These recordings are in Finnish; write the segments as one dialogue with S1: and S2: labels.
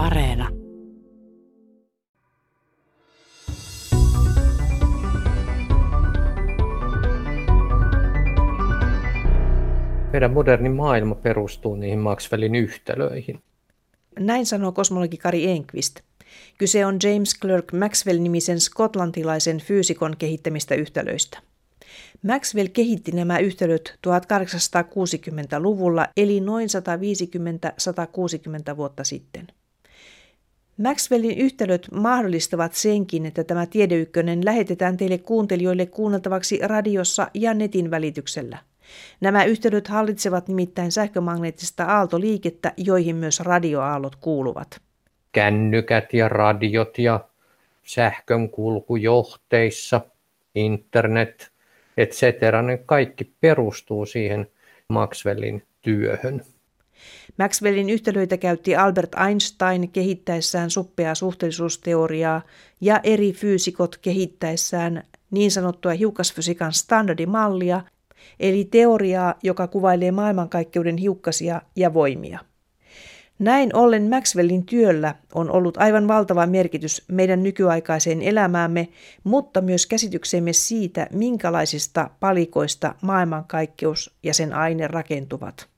S1: Areena.
S2: Meidän moderni maailma perustuu niihin Maxwellin yhtälöihin.
S3: Näin sanoo kosmologi Kari Enqvist. Kyse on James Clerk Maxwell-nimisen skotlantilaisen fyysikon kehittämistä yhtälöistä. Maxwell kehitti nämä yhtälöt 1860-luvulla, eli noin 150-160 vuotta sitten. Maxwellin yhtälöt mahdollistavat senkin, että tämä tiedeykkönen lähetetään teille kuuntelijoille kuunneltavaksi radiossa ja netin välityksellä. Nämä yhtälöt hallitsevat nimittäin sähkömagneettista aaltoliikettä, joihin myös radioaallot kuuluvat.
S2: Kännykät ja radiot ja sähkön kulku johteissa, internet, etc. Ne kaikki perustuu siihen Maxwellin työhön.
S3: Maxwellin yhtälöitä käytti Albert Einstein kehittäessään suppeaa suhteellisuusteoriaa ja eri fyysikot kehittäessään niin sanottua hiukkasfysiikan standardimallia, eli teoriaa, joka kuvailee maailmankaikkeuden hiukkasia ja voimia. Näin ollen Maxwellin työllä on ollut aivan valtava merkitys meidän nykyaikaiseen elämäämme, mutta myös käsityksemme siitä, minkälaisista palikoista maailmankaikkeus ja sen aine rakentuvat.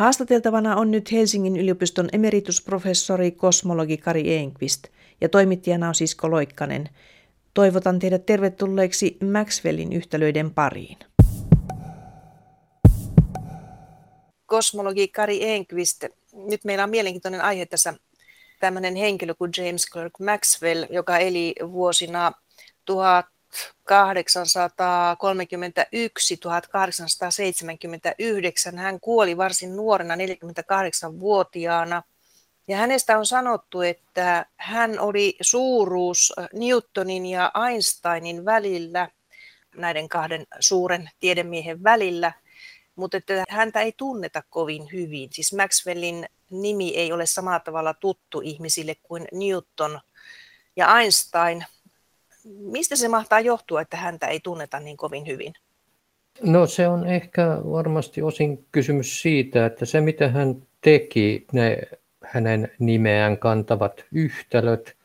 S3: Haastateltavana on nyt Helsingin yliopiston emeritusprofessori kosmologi Kari Enqvist ja toimittajana on Sisko Loikkanen. Toivotan teidät tervetulleeksi Maxwellin yhtälöiden pariin. Kosmologi Kari Enqvist, nyt meillä on mielenkiintoinen aihe tässä tämmöinen henkilö kuin James Clerk Maxwell, joka eli vuosina 1831-1879. Hän kuoli varsin nuorena, 48-vuotiaana. Ja hänestä on sanottu, että hän oli suuruus Newtonin ja Einsteinin välillä, näiden kahden suuren tiedemiehen välillä, mutta että häntä ei tunneta kovin hyvin. Siis Maxwellin nimi ei ole samalla tavalla tuttu ihmisille kuin Newton ja Einstein. Mistä se mahtaa johtua, että häntä ei tunneta niin kovin hyvin?
S2: No se on ehkä varmasti osin kysymys siitä, että se mitä hän teki, ne hänen nimeään kantavat yhtälöt,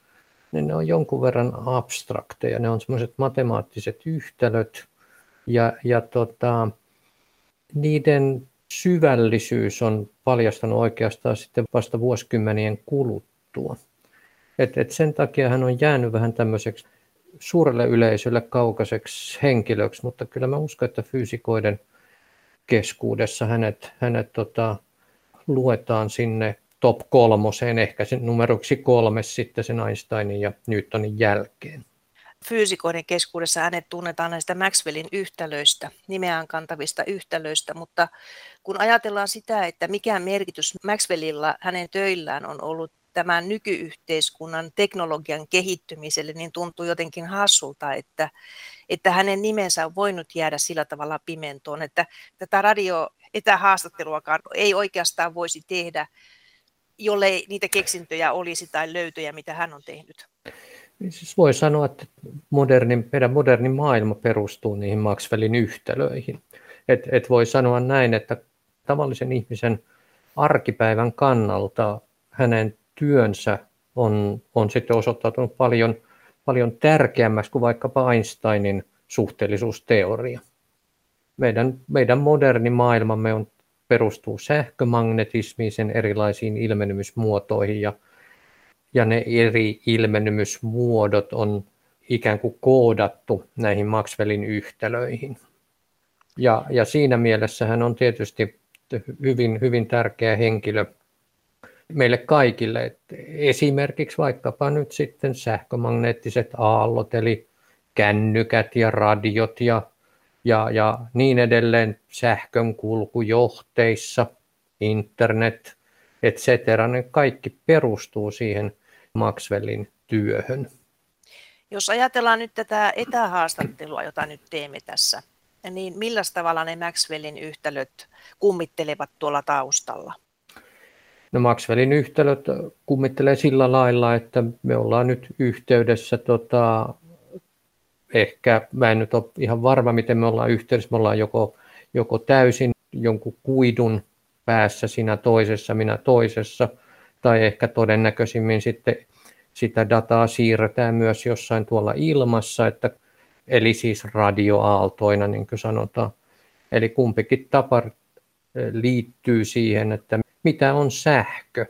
S2: niin ne on jonkun verran abstrakteja. Ne on semmoiset matemaattiset yhtälöt ja, ja tota, niiden syvällisyys on paljastanut oikeastaan sitten vasta vuosikymmenien kuluttua. Et, et sen takia hän on jäänyt vähän tämmöiseksi suurelle yleisölle kaukaiseksi henkilöksi, mutta kyllä mä uskon, että fyysikoiden keskuudessa hänet, hänet tota, luetaan sinne top kolmoseen, ehkä sen numeroksi kolme sitten sen Einsteinin ja Newtonin jälkeen.
S3: Fyysikoiden keskuudessa hänet tunnetaan näistä Maxwellin yhtälöistä, nimeään kantavista yhtälöistä, mutta kun ajatellaan sitä, että mikä merkitys Maxwellilla hänen töillään on ollut tämän nykyyhteiskunnan teknologian kehittymiselle, niin tuntuu jotenkin hassulta, että, että hänen nimensä on voinut jäädä sillä tavalla pimentoon, että tätä radio etähaastatteluakaan ei oikeastaan voisi tehdä jollei niitä keksintöjä olisi tai löytöjä, mitä hän on tehnyt?
S2: Niin siis voi sanoa, että moderni, meidän moderni maailma perustuu niihin Maxwellin yhtälöihin. Et, et voi sanoa näin, että tavallisen ihmisen arkipäivän kannalta hänen työnsä on, on sitten osoittautunut paljon, paljon tärkeämmäksi kuin vaikkapa Einsteinin suhteellisuusteoria. Meidän, meidän moderni maailmamme on perustuu sähkömagnetismiin, sen erilaisiin ilmenemysmuotoihin ja, ja ne eri ilmenemysmuodot on ikään kuin koodattu näihin Maxwellin yhtälöihin. Ja, ja siinä mielessä hän on tietysti hyvin, hyvin tärkeä henkilö meille kaikille. että esimerkiksi vaikkapa nyt sitten sähkömagneettiset aallot, eli kännykät ja radiot ja ja, ja niin edelleen sähkön kulku johteissa, internet, etc. Ne kaikki perustuu siihen Maxwellin työhön.
S3: Jos ajatellaan nyt tätä etähaastattelua, jota nyt teemme tässä, niin millä tavalla ne Maxwellin yhtälöt kummittelevat tuolla taustalla?
S2: No Maxwellin yhtälöt kummittelee sillä lailla, että me ollaan nyt yhteydessä tota, ehkä, mä en nyt ole ihan varma, miten me ollaan yhteydessä, me ollaan joko joko täysin jonkun kuidun päässä sinä toisessa, minä toisessa, tai ehkä todennäköisimmin sitten sitä dataa siirretään myös jossain tuolla ilmassa, että, eli siis radioaaltoina, niin kuin sanotaan. Eli kumpikin tapa liittyy siihen, että mitä on sähkö,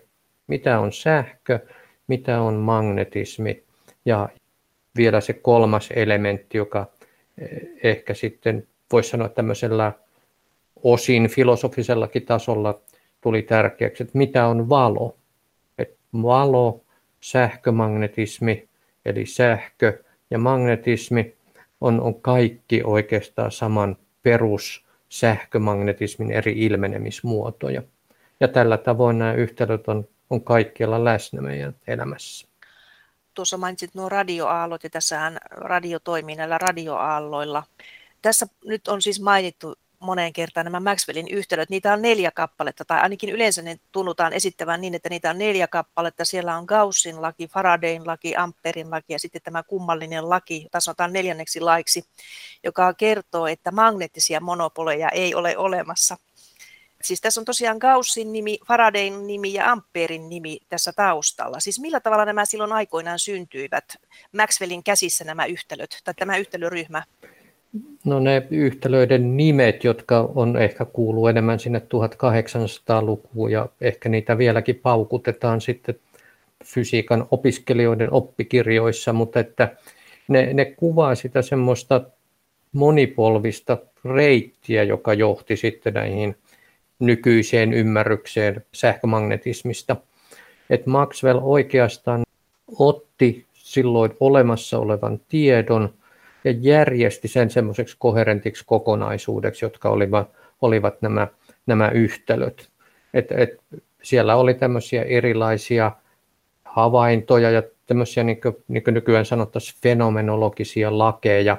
S2: mitä on sähkö, mitä on magnetismi ja vielä se kolmas elementti, joka ehkä sitten voisi sanoa tämmöisellä osin filosofisellakin tasolla tuli tärkeäksi, että mitä on valo. Et valo, sähkömagnetismi, eli sähkö ja magnetismi on, on kaikki oikeastaan saman perus sähkömagnetismin eri ilmenemismuotoja. Ja tällä tavoin nämä yhtälöt on, on kaikkialla läsnä meidän elämässä.
S4: Tuossa mainitsit nuo radioaallot ja tässähän radio toimii näillä radioaalloilla. Tässä nyt on siis mainittu moneen kertaan nämä Maxwellin yhtälöt. Niitä on neljä kappaletta, tai ainakin yleensä ne tunnutaan esittävän niin, että niitä on neljä kappaletta. Siellä on Gaussin laki, Faradayn laki, Amperin laki ja sitten tämä kummallinen laki, jota sanotaan neljänneksi laiksi, joka kertoo, että magneettisia monopoleja ei ole olemassa. Siis tässä on tosiaan Gaussin nimi, Faradayn nimi ja Amperin nimi tässä taustalla. Siis millä tavalla nämä silloin aikoinaan syntyivät Maxwellin käsissä nämä yhtälöt, tai tämä yhtälöryhmä?
S2: No ne yhtälöiden nimet, jotka on ehkä kuuluu enemmän sinne 1800-lukuun ja ehkä niitä vieläkin paukutetaan sitten fysiikan opiskelijoiden oppikirjoissa, mutta että ne, ne kuvaa sitä semmoista monipolvista reittiä, joka johti sitten näihin nykyiseen ymmärrykseen sähkömagnetismista. Et Maxwell oikeastaan otti silloin olemassa olevan tiedon – ja järjesti sen semmoiseksi koherentiksi kokonaisuudeksi, jotka olivat, olivat nämä, nämä yhtälöt. Et, et siellä oli tämmöisiä erilaisia havaintoja ja tämmöisiä, niin kuin, niin kuin nykyään sanottaisiin, fenomenologisia lakeja,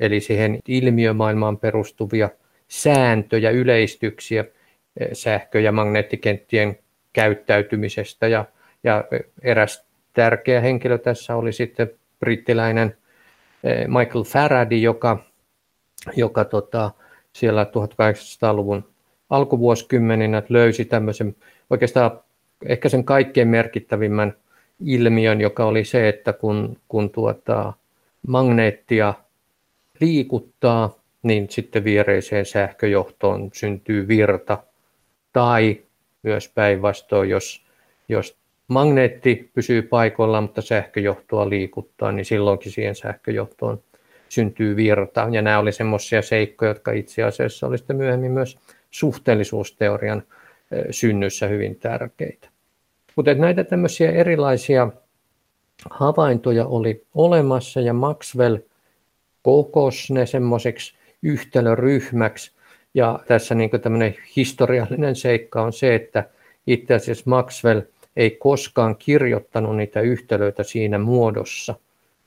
S2: eli siihen ilmiömaailmaan perustuvia sääntöjä, yleistyksiä eh, sähkö- ja magneettikenttien käyttäytymisestä. Ja, ja eräs tärkeä henkilö tässä oli sitten brittiläinen Eh, Michael Faraday, joka, joka tota, siellä 1800-luvun alkuvuosikymmeninä löysi tämmöisen oikeastaan ehkä sen kaikkein merkittävimmän ilmiön, joka oli se, että kun, kun tuota, magneettia liikuttaa, niin sitten viereiseen sähköjohtoon syntyy virta. Tai myös päinvastoin, jos, jos magneetti pysyy paikoillaan, mutta sähköjohtoa liikuttaa, niin silloinkin siihen sähköjohtoon syntyy virta. Ja nämä oli semmoisia seikkoja, jotka itse asiassa oli sitten myöhemmin myös suhteellisuusteorian synnyssä hyvin tärkeitä. Mutta näitä tämmöisiä erilaisia havaintoja oli olemassa ja Maxwell kokosi ne semmoiseksi yhtälöryhmäksi. Ja tässä niin tämmöinen historiallinen seikka on se, että itse asiassa Maxwell – ei koskaan kirjoittanut niitä yhtälöitä siinä muodossa,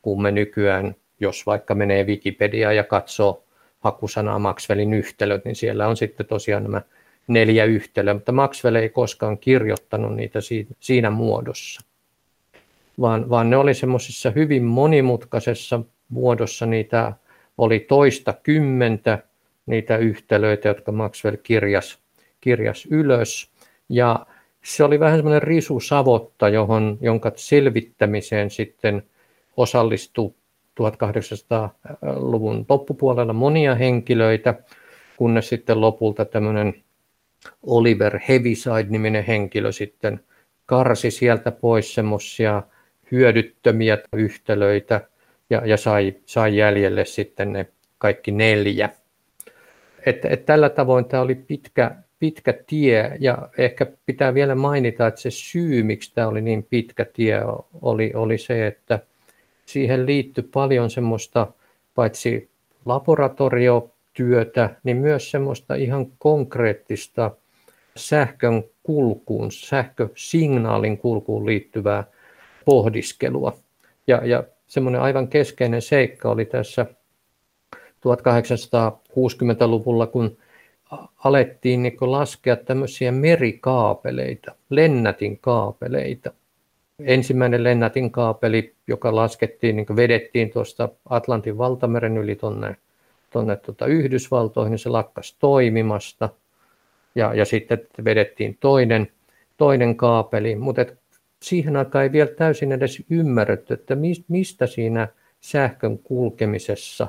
S2: kun me nykyään, jos vaikka menee Wikipediaan ja katsoo hakusanaa Maxwellin yhtälöt, niin siellä on sitten tosiaan nämä neljä yhtälöä, mutta Maxwell ei koskaan kirjoittanut niitä siinä muodossa, vaan, vaan ne oli semmoisessa hyvin monimutkaisessa muodossa, niitä oli toista kymmentä niitä yhtälöitä, jotka Maxwell kirjas, kirjas ylös, ja se oli vähän semmoinen risusavotta, johon, jonka selvittämiseen sitten osallistui 1800-luvun loppupuolella monia henkilöitä, kunnes sitten lopulta tämmöinen Oliver Heaviside-niminen henkilö sitten karsi sieltä pois semmoisia hyödyttömiä yhtälöitä ja, ja sai, sai jäljelle sitten ne kaikki neljä. Et, et tällä tavoin tämä oli pitkä, pitkä tie ja ehkä pitää vielä mainita, että se syy, miksi tämä oli niin pitkä tie, oli, oli se, että siihen liittyi paljon semmoista paitsi laboratoriotyötä, niin myös semmoista ihan konkreettista sähkön kulkuun, sähkösignaalin kulkuun liittyvää pohdiskelua. Ja, ja semmoinen aivan keskeinen seikka oli tässä 1860-luvulla, kun alettiin niin laskea tämmöisiä merikaapeleita, lennätin kaapeleita. Ensimmäinen lennätin kaapeli, joka laskettiin, niin vedettiin tuosta Atlantin valtameren yli tuonne tuonne tuota Yhdysvaltoihin, niin se lakkas toimimasta ja, ja sitten vedettiin toinen, toinen kaapeli, mutta siihen aikaan ei vielä täysin edes ymmärretty, että mistä siinä sähkön kulkemisessa,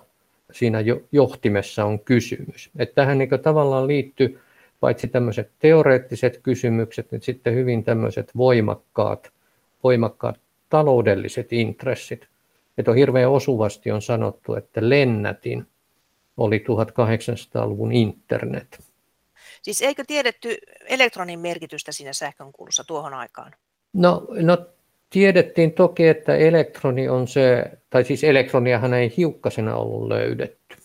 S2: siinä johtimessa on kysymys. Että tähän niin tavallaan liittyy paitsi tämmöiset teoreettiset kysymykset, niin sitten hyvin tämmöiset voimakkaat, voimakkaat taloudelliset intressit. Että on hirveän osuvasti on sanottu, että lennätin oli 1800-luvun internet.
S3: Siis eikö tiedetty elektronin merkitystä siinä sähkönkulussa tuohon aikaan?
S2: No, no tiedettiin toki, että elektroni on se, tai siis elektroniahan ei hiukkasena ollut löydetty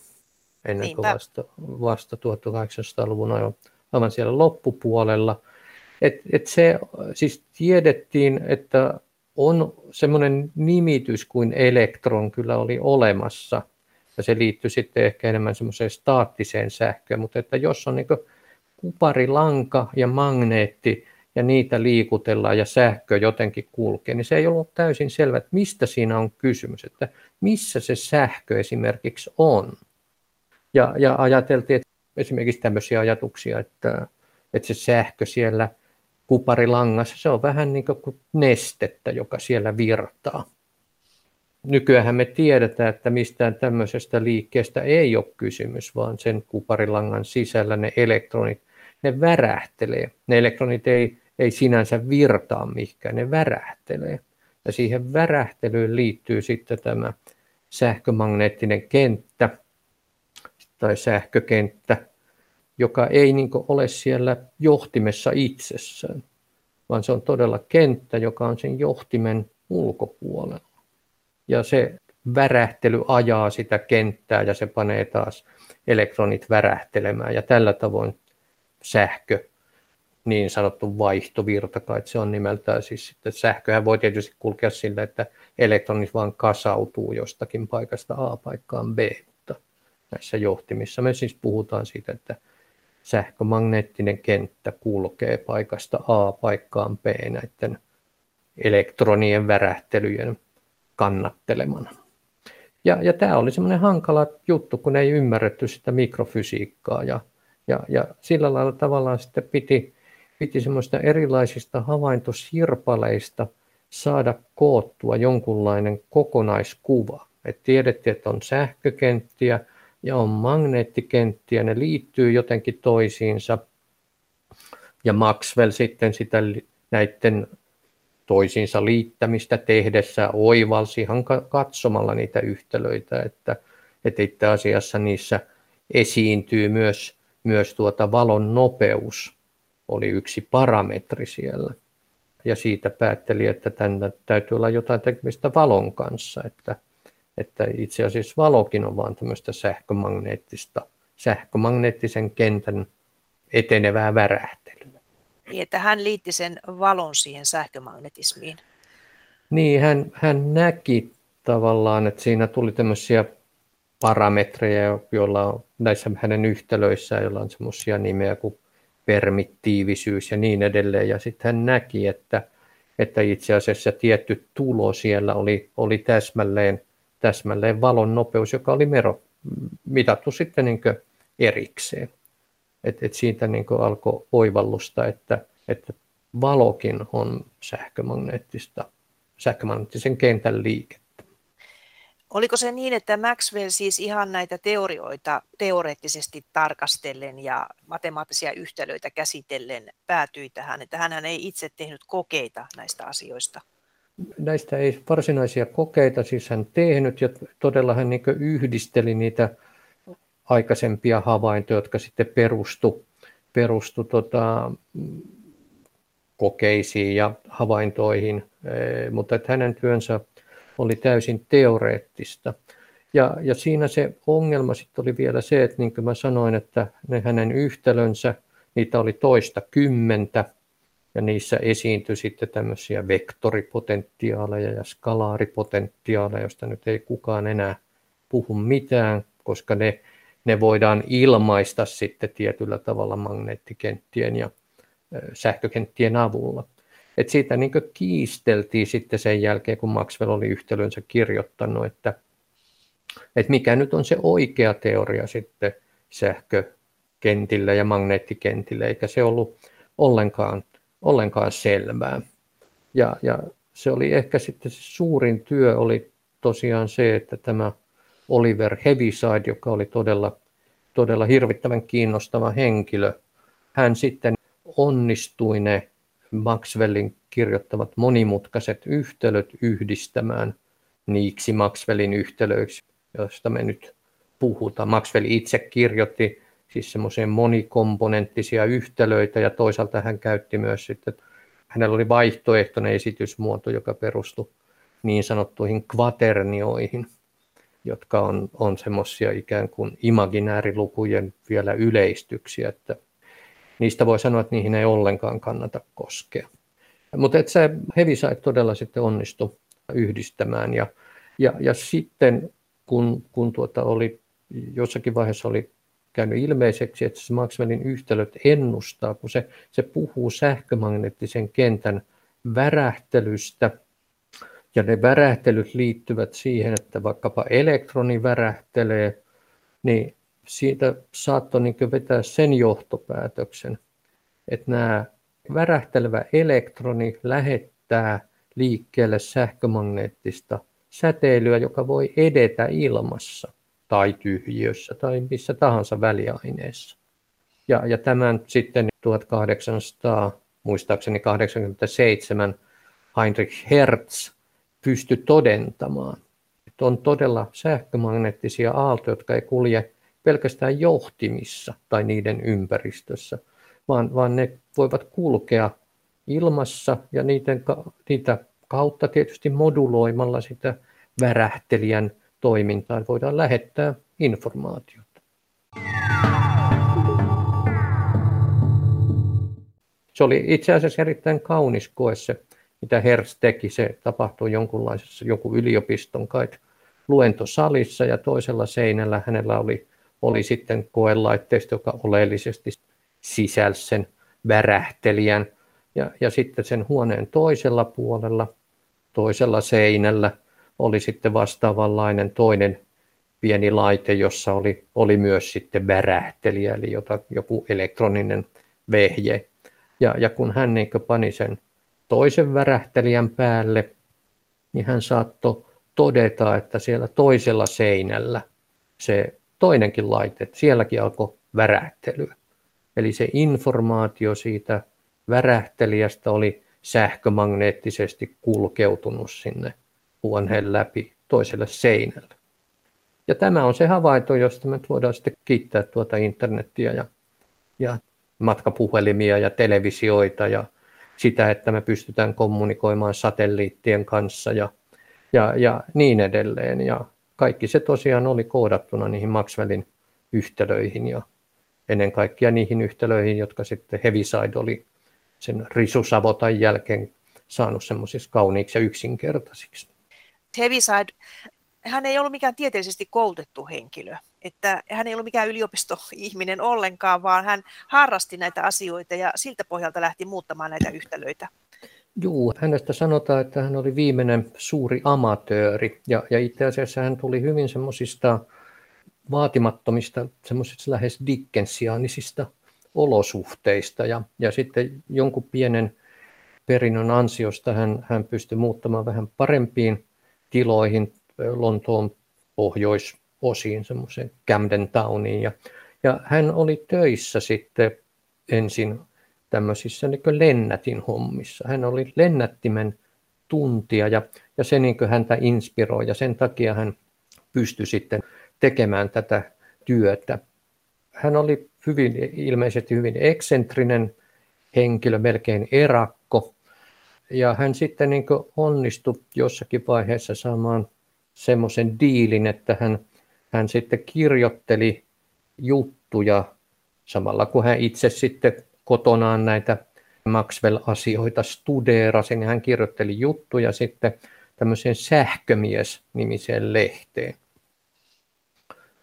S2: ennen kuin vasta, vasta 1800-luvun aivan, aivan siellä loppupuolella. Et, et se, siis tiedettiin, että on semmoinen nimitys kuin elektron kyllä oli olemassa, ja se liittyy sitten ehkä enemmän semmoiseen staattiseen sähköön, mutta että jos on niin kuparilanka ja magneetti, ja niitä liikutellaan ja sähkö jotenkin kulkee, niin se ei ollut täysin selvä, että mistä siinä on kysymys, että missä se sähkö esimerkiksi on. Ja, ja ajateltiin, että esimerkiksi tämmöisiä ajatuksia, että, että se sähkö siellä kuparilangassa, se on vähän niin kuin nestettä, joka siellä virtaa. Nykyään me tiedetään, että mistään tämmöisestä liikkeestä ei ole kysymys, vaan sen kuparilangan sisällä ne elektronit, ne värähtelee. Ne elektronit ei, ei sinänsä virtaa mihinkään, ne värähtelee. Ja siihen värähtelyyn liittyy sitten tämä sähkömagneettinen kenttä tai sähkökenttä, joka ei niin ole siellä johtimessa itsessään, vaan se on todella kenttä, joka on sen johtimen ulkopuolella. Ja se värähtely ajaa sitä kenttää ja se panee taas elektronit värähtelemään ja tällä tavoin sähkö, niin sanottu vaihtovirta, kai se on nimeltään siis sitten sähköhän voi tietysti kulkea sillä, että elektronit vaan kasautuu jostakin paikasta A paikkaan B, mutta näissä johtimissa me siis puhutaan siitä, että sähkömagneettinen kenttä kulkee paikasta A paikkaan B näiden elektronien värähtelyjen kannattelemana. Ja, ja tämä oli semmoinen hankala juttu, kun ei ymmärretty sitä mikrofysiikkaa ja, ja, ja sillä lailla tavallaan sitten piti, piti semmoista erilaisista havaintosirpaleista saada koottua jonkunlainen kokonaiskuva. Et tiedettiin, että on sähkökenttiä, ja on magneettikenttiä, ne liittyy jotenkin toisiinsa. Ja Maxwell sitten sitä näiden toisiinsa liittämistä tehdessä oivalsi ihan katsomalla niitä yhtälöitä, että, että itse asiassa niissä esiintyy myös, myös tuota valon nopeus, oli yksi parametri siellä. Ja siitä päätteli, että tänne täytyy olla jotain tekemistä valon kanssa, että, että itse asiassa valokin on vain tämmöistä sähkömagneettista, sähkömagneettisen kentän etenevää värähtelyä.
S3: Niin, että hän liitti sen valon siihen sähkömagnetismiin.
S2: Niin, hän, hän näki tavallaan, että siinä tuli tämmöisiä parametreja, joilla on näissä hänen yhtälöissään, joilla on semmoisia nimeä kuin permittiivisyys ja niin edelleen. Ja sitten hän näki, että, että itse asiassa tietty tulo siellä oli, oli täsmälleen täsmälleen valon nopeus, joka oli mero, mitattu sitten niin erikseen. Et, et siitä niin alkoi oivallusta, että, että valokin on sähkömagneettista, sähkömagneettisen kentän liikettä.
S3: Oliko se niin, että Maxwell siis ihan näitä teorioita teoreettisesti tarkastellen ja matemaattisia yhtälöitä käsitellen päätyi tähän, että hän ei itse tehnyt kokeita näistä asioista?
S2: näistä ei varsinaisia kokeita siis hän tehnyt ja todella hän niin yhdisteli niitä aikaisempia havaintoja, jotka sitten perustu, perustu tota, kokeisiin ja havaintoihin, mutta että hänen työnsä oli täysin teoreettista. Ja, ja siinä se ongelma sitten oli vielä se, että niin kuin mä sanoin, että ne hänen yhtälönsä, niitä oli toista kymmentä, ja niissä esiintyi sitten tämmöisiä vektoripotentiaaleja ja skalaaripotentiaaleja, joista nyt ei kukaan enää puhu mitään, koska ne, ne voidaan ilmaista sitten tietyllä tavalla magneettikenttien ja sähkökenttien avulla. Et siitä niin kiisteltiin sitten sen jälkeen, kun Maxwell oli yhtälönsä kirjoittanut, että, että mikä nyt on se oikea teoria sitten sähkökentillä ja magneettikentillä, eikä se ollut ollenkaan, ollenkaan selvää. Ja, ja se oli ehkä sitten se suurin työ oli tosiaan se, että tämä Oliver Heaviside, joka oli todella, todella hirvittävän kiinnostava henkilö, hän sitten onnistui ne Maxwellin kirjoittavat monimutkaiset yhtälöt yhdistämään niiksi Maxwellin yhtälöiksi, joista me nyt puhutaan. Maxwell itse kirjoitti siis semmoisia monikomponenttisia yhtälöitä ja toisaalta hän käytti myös sitten, hänellä oli vaihtoehtoinen esitysmuoto, joka perustui niin sanottuihin kvaternioihin, jotka on, on semmoisia ikään kuin imaginäärilukujen vielä yleistyksiä, että niistä voi sanoa, että niihin ei ollenkaan kannata koskea. Mutta että se Heaviside todella sitten onnistui yhdistämään ja, ja, ja sitten kun, kun tuota oli, jossakin vaiheessa oli käynyt ilmeiseksi, että se Maxwellin yhtälöt ennustaa, kun se, se puhuu sähkömagneettisen kentän värähtelystä, ja ne värähtelyt liittyvät siihen, että vaikkapa elektroni värähtelee, niin siitä saattoi niin vetää sen johtopäätöksen, että nämä värähtelevä elektroni lähettää liikkeelle sähkömagneettista säteilyä, joka voi edetä ilmassa tai tyhjiössä tai missä tahansa väliaineessa. Ja, ja tämän sitten 1800, muistaakseni 87, Heinrich Hertz pystyi todentamaan, että on todella sähkömagneettisia aaltoja, jotka ei kulje pelkästään johtimissa tai niiden ympäristössä, vaan, vaan ne voivat kulkea ilmassa ja niiden, niitä kautta tietysti moduloimalla sitä värähtelijän toimintaa voidaan lähettää informaatiota. Se oli itse asiassa erittäin kaunis koe se, mitä Hertz teki. Se tapahtui jonkunlaisessa joku yliopiston kai luentosalissa ja toisella seinällä hänellä oli, oli sitten koelaitteisto, joka oleellisesti sisälsi sen värähtelijän. Ja, ja sitten sen huoneen toisella puolella, toisella seinällä oli sitten vastaavanlainen toinen pieni laite, jossa oli, oli myös sitten värähtelijä, eli jota, joku elektroninen vehje. Ja, ja kun hän niin pani sen toisen värähtelijän päälle, niin hän saattoi todeta, että siellä toisella seinällä se toinenkin laite, sielläkin alkoi värähtelyä. Eli se informaatio siitä värähtelijästä oli sähkömagneettisesti kulkeutunut sinne huoneen läpi toiselle seinälle. Ja tämä on se havainto, josta me voidaan sitten kiittää tuota internettiä ja, ja matkapuhelimia ja televisioita ja sitä, että me pystytään kommunikoimaan satelliittien kanssa ja, ja, ja niin edelleen. Ja kaikki se tosiaan oli koodattuna niihin Maxwellin yhtälöihin ja ennen kaikkea niihin yhtälöihin, jotka sitten Heaviside oli sen risusavotan jälkeen saanut semmoisiksi kauniiksi ja yksinkertaisiksi.
S3: Heaviside, hän ei ollut mikään tieteellisesti koulutettu henkilö, että hän ei ollut mikään yliopistoihminen ollenkaan, vaan hän harrasti näitä asioita ja siltä pohjalta lähti muuttamaan näitä yhtälöitä.
S2: Joo, hänestä sanotaan, että hän oli viimeinen suuri amatööri ja, ja itse asiassa hän tuli hyvin semmoisista vaatimattomista, semmoisista lähes dickensiaanisista olosuhteista ja, ja sitten jonkun pienen perinnön ansiosta hän, hän pystyi muuttamaan vähän parempiin tiloihin Lontoon pohjoisosiin, semmoiseen Camden Towniin. Ja, ja hän oli töissä sitten ensin tämmöisissä niin lennätin hommissa. Hän oli lennättimen tuntia ja, ja se niin häntä inspiroi ja sen takia hän pystyi sitten tekemään tätä työtä. Hän oli hyvin, ilmeisesti hyvin eksentrinen henkilö, melkein erakko. Ja hän sitten niin onnistui jossakin vaiheessa saamaan semmoisen diilin, että hän, hän sitten kirjoitteli juttuja samalla kun hän itse sitten kotonaan näitä Maxwell-asioita studeerasi, niin hän kirjoitteli juttuja sitten tämmöiseen sähkömies-nimiseen lehteen.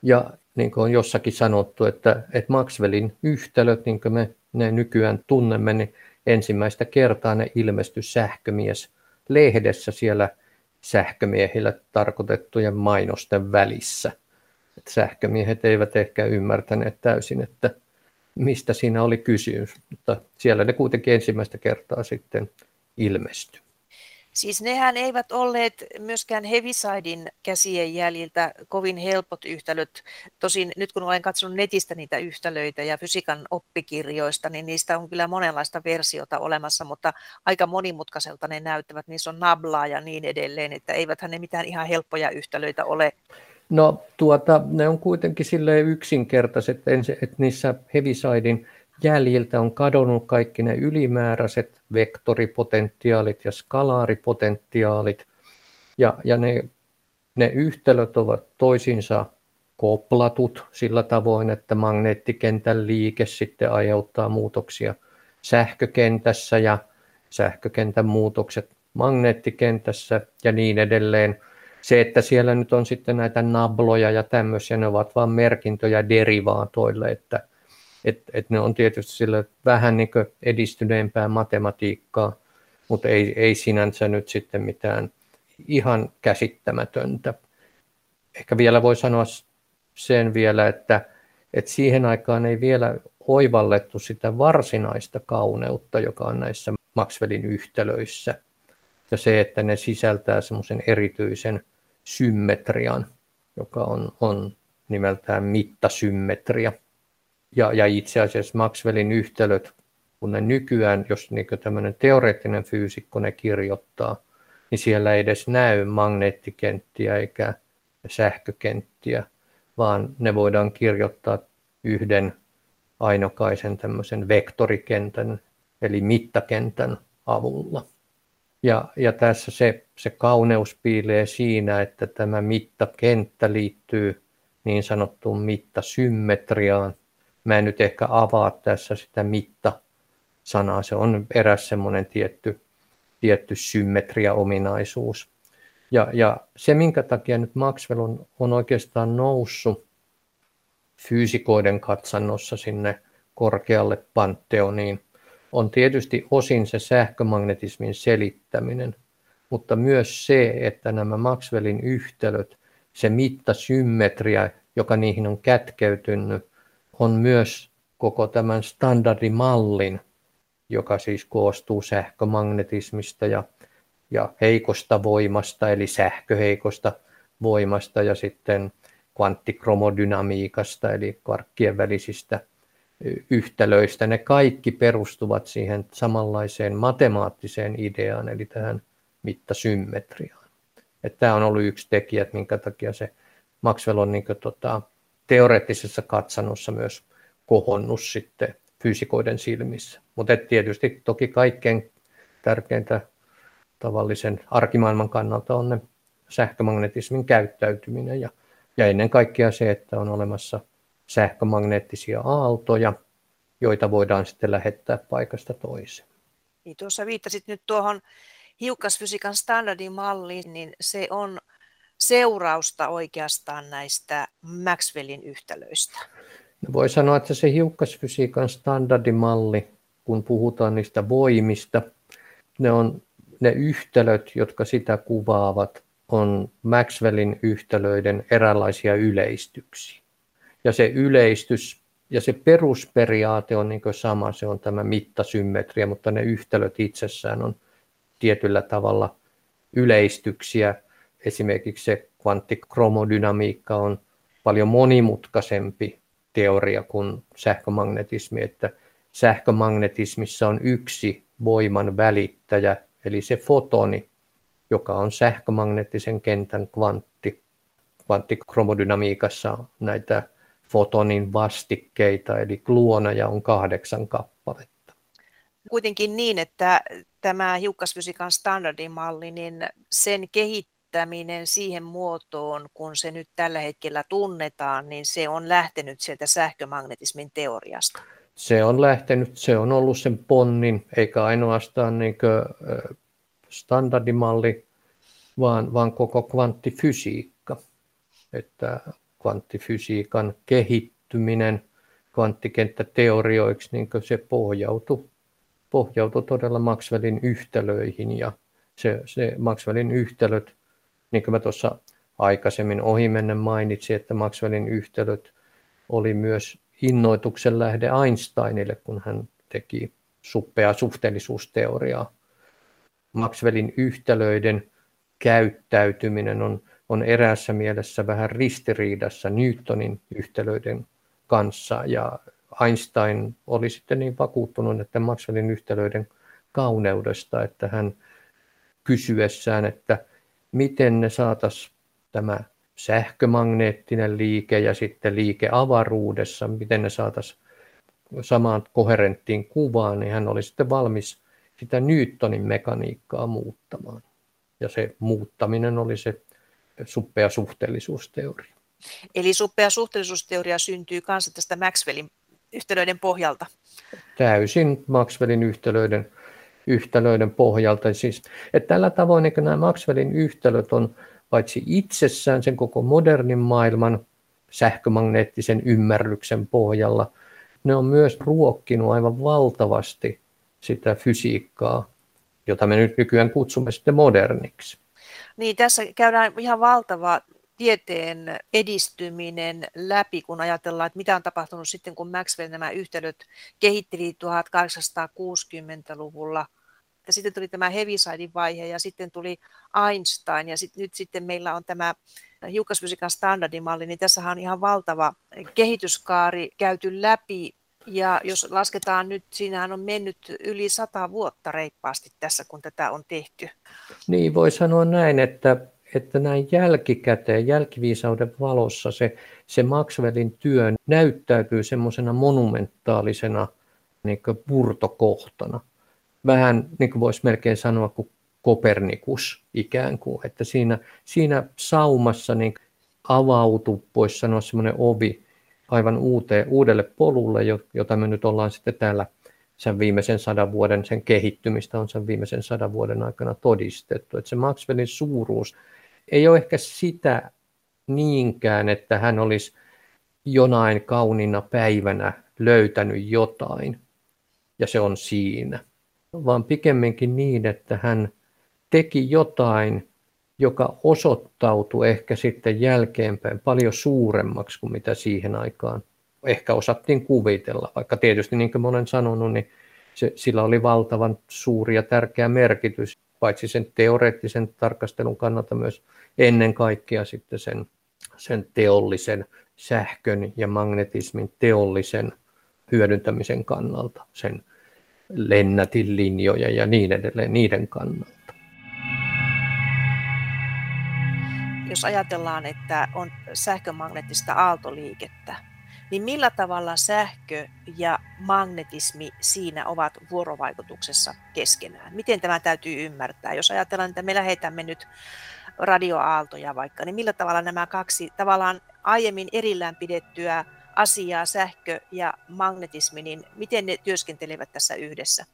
S2: Ja niin kuin on jossakin sanottu, että, että Maxwellin yhtälöt, niin kuin me ne nykyään tunnemme, niin ensimmäistä kertaa ne ilmestyi sähkömies lehdessä siellä sähkömiehille tarkoitettujen mainosten välissä. Et sähkömiehet eivät ehkä ymmärtäneet täysin, että mistä siinä oli kysymys, mutta siellä ne kuitenkin ensimmäistä kertaa sitten ilmestyi.
S3: Siis nehän eivät olleet myöskään Heavysidein käsien jäljiltä kovin helpot yhtälöt. Tosin nyt kun olen katsonut netistä niitä yhtälöitä ja fysiikan oppikirjoista, niin niistä on kyllä monenlaista versiota olemassa, mutta aika monimutkaiselta ne näyttävät. Niissä on nablaa ja niin edelleen, että eiväthän ne mitään ihan helppoja yhtälöitä ole.
S2: No tuota, ne on kuitenkin sille yksinkertaiset, että niissä Heavysidein jäljiltä on kadonnut kaikki ne ylimääräiset vektoripotentiaalit ja skalaaripotentiaalit, ja, ja ne, ne yhtälöt ovat toisiinsa koplatut sillä tavoin, että magneettikentän liike sitten aiheuttaa muutoksia sähkökentässä ja sähkökentän muutokset magneettikentässä ja niin edelleen. Se, että siellä nyt on sitten näitä nabloja ja tämmöisiä, ne ovat vain merkintöjä derivaatoille, että et, et ne on tietysti sille vähän niin edistyneempää matematiikkaa, mutta ei, ei sinänsä nyt sitten mitään ihan käsittämätöntä. Ehkä vielä voi sanoa sen vielä, että, että siihen aikaan ei vielä oivallettu sitä varsinaista kauneutta, joka on näissä Maxwellin yhtälöissä. Ja se, että ne sisältää semmoisen erityisen symmetrian, joka on, on nimeltään mittasymmetria – ja, ja itse asiassa Maxwellin yhtälöt, kun ne nykyään, jos niin tämmöinen teoreettinen fyysikko ne kirjoittaa, niin siellä ei edes näy magneettikenttiä eikä sähkökenttiä, vaan ne voidaan kirjoittaa yhden ainokaisen tämmöisen vektorikentän, eli mittakentän avulla. Ja, ja tässä se, se kauneus piilee siinä, että tämä mittakenttä liittyy niin sanottuun mittasymmetriaan, Mä en nyt ehkä avaa tässä sitä mitta-sanaa. Se on eräs semmoinen tietty, tietty symmetria-ominaisuus. Ja, ja se, minkä takia nyt Maxwell on, on oikeastaan noussut fyysikoiden katsannossa sinne korkealle panteoniin, on tietysti osin se sähkömagnetismin selittäminen, mutta myös se, että nämä Maxwellin yhtälöt, se mittasymmetria, joka niihin on kätkeytynyt, on myös koko tämän standardimallin, joka siis koostuu sähkömagnetismista ja, ja heikosta voimasta, eli sähköheikosta voimasta ja sitten kvanttikromodynamiikasta, eli kvarkkien välisistä yhtälöistä. Ne kaikki perustuvat siihen samanlaiseen matemaattiseen ideaan, eli tähän mittasymmetriaan. Että tämä on ollut yksi tekijä, että minkä takia se Maxwell on niin kuin, tota, teoreettisessa katsannossa myös kohonnut sitten fyysikoiden silmissä. Mutta tietysti toki kaikkein tärkeintä tavallisen arkimaailman kannalta on ne sähkömagnetismin käyttäytyminen ja, ja ennen kaikkea se, että on olemassa sähkömagneettisia aaltoja, joita voidaan sitten lähettää paikasta toiseen.
S3: Niin tuossa viittasit nyt tuohon hiukkasfysiikan standardimalliin, niin se on seurausta oikeastaan näistä Maxwellin yhtälöistä?
S2: No voi sanoa, että se hiukkasfysiikan standardimalli, kun puhutaan niistä voimista, ne on ne yhtälöt, jotka sitä kuvaavat, on Maxwellin yhtälöiden eräänlaisia yleistyksiä. Ja se yleistys ja se perusperiaate on niin sama, se on tämä mittasymmetria, mutta ne yhtälöt itsessään on tietyllä tavalla yleistyksiä esimerkiksi se kvanttikromodynamiikka on paljon monimutkaisempi teoria kuin sähkömagnetismi, että sähkömagnetismissa on yksi voiman välittäjä, eli se fotoni, joka on sähkömagneettisen kentän kvantti. Kvanttikromodynamiikassa näitä fotonin vastikkeita, eli gluoneja on kahdeksan kappaletta.
S3: Kuitenkin niin, että tämä hiukkasfysiikan standardimalli, niin sen kehittäminen siihen muotoon, kun se nyt tällä hetkellä tunnetaan, niin se on lähtenyt sieltä sähkömagnetismin teoriasta.
S2: Se on lähtenyt, se on ollut sen ponnin, eikä ainoastaan niin standardimalli, vaan, vaan koko kvanttifysiikka. Että kvanttifysiikan kehittyminen kvanttikenttäteorioiksi, niin se pohjautui, pohjautui todella Maxwellin yhtälöihin ja se, se Maxwellin yhtälöt niin kuin mä tuossa aikaisemmin ohimennen mainitsin, että Maxwellin yhtälöt oli myös innoituksen lähde Einsteinille, kun hän teki suppea suhteellisuusteoriaa. Maxwellin yhtälöiden käyttäytyminen on, on eräässä mielessä vähän ristiriidassa Newtonin yhtälöiden kanssa ja Einstein oli sitten niin vakuuttunut, että Maxwellin yhtälöiden kauneudesta, että hän kysyessään, että miten ne saataisiin tämä sähkömagneettinen liike ja sitten liike avaruudessa, miten ne saataisiin samaan koherenttiin kuvaan, niin hän oli sitten valmis sitä Newtonin mekaniikkaa muuttamaan. Ja se muuttaminen oli se suppea suhteellisuusteoria.
S3: Eli suppea suhteellisuusteoria syntyy kanssa tästä Maxwellin yhtälöiden pohjalta.
S2: Täysin Maxwellin yhtälöiden, yhtälöiden pohjalta. Siis, että tällä tavoin niin nämä Maxwellin yhtälöt on paitsi itsessään sen koko modernin maailman sähkömagneettisen ymmärryksen pohjalla, ne on myös ruokkinut aivan valtavasti sitä fysiikkaa, jota me nyt nykyään kutsumme sitten moderniksi.
S3: Niin, tässä käydään ihan valtava tieteen edistyminen läpi, kun ajatellaan, että mitä on tapahtunut sitten, kun Maxwell nämä yhtälöt kehitteli 1860-luvulla. Ja sitten tuli tämä Heavisidin vaihe ja sitten tuli Einstein ja sit, nyt sitten meillä on tämä hiukkasfysiikan standardimalli, niin tässä on ihan valtava kehityskaari käyty läpi ja jos lasketaan nyt, siinähän on mennyt yli sata vuotta reippaasti tässä, kun tätä on tehty.
S2: Niin, voi sanoa näin, että että näin jälkikäteen, jälkiviisauden valossa se, se Maxwellin työ näyttäytyy semmoisena monumentaalisena niin purtokohtana. Vähän niin kuin voisi melkein sanoa kuin Kopernikus ikään kuin, että siinä, siinä saumassa niin avautui, voisi sanoa semmoinen ovi aivan uuteen, uudelle polulle, jota me nyt ollaan sitten täällä sen viimeisen sadan vuoden, sen kehittymistä on sen viimeisen sadan vuoden aikana todistettu. Että se Maxwellin suuruus ei ole ehkä sitä niinkään, että hän olisi jonain kaunina päivänä löytänyt jotain ja se on siinä, vaan pikemminkin niin, että hän teki jotain, joka osoittautui ehkä sitten jälkeenpäin paljon suuremmaksi kuin mitä siihen aikaan ehkä osattiin kuvitella. Vaikka tietysti, niin kuin olen sanonut, niin se, sillä oli valtavan suuri ja tärkeä merkitys, paitsi sen teoreettisen tarkastelun kannalta myös ennen kaikkea sitten sen, sen teollisen sähkön ja magnetismin teollisen hyödyntämisen kannalta, sen lennätin linjoja ja niin edelleen niiden kannalta.
S3: Jos ajatellaan, että on sähkömagneettista aaltoliikettä, niin millä tavalla sähkö ja magnetismi siinä ovat vuorovaikutuksessa keskenään? Miten tämä täytyy ymmärtää? Jos ajatellaan, että me lähetämme nyt radioaaltoja vaikka, niin millä tavalla nämä kaksi tavallaan aiemmin erillään pidettyä asiaa, sähkö ja magnetismi, niin miten ne työskentelevät tässä yhdessä?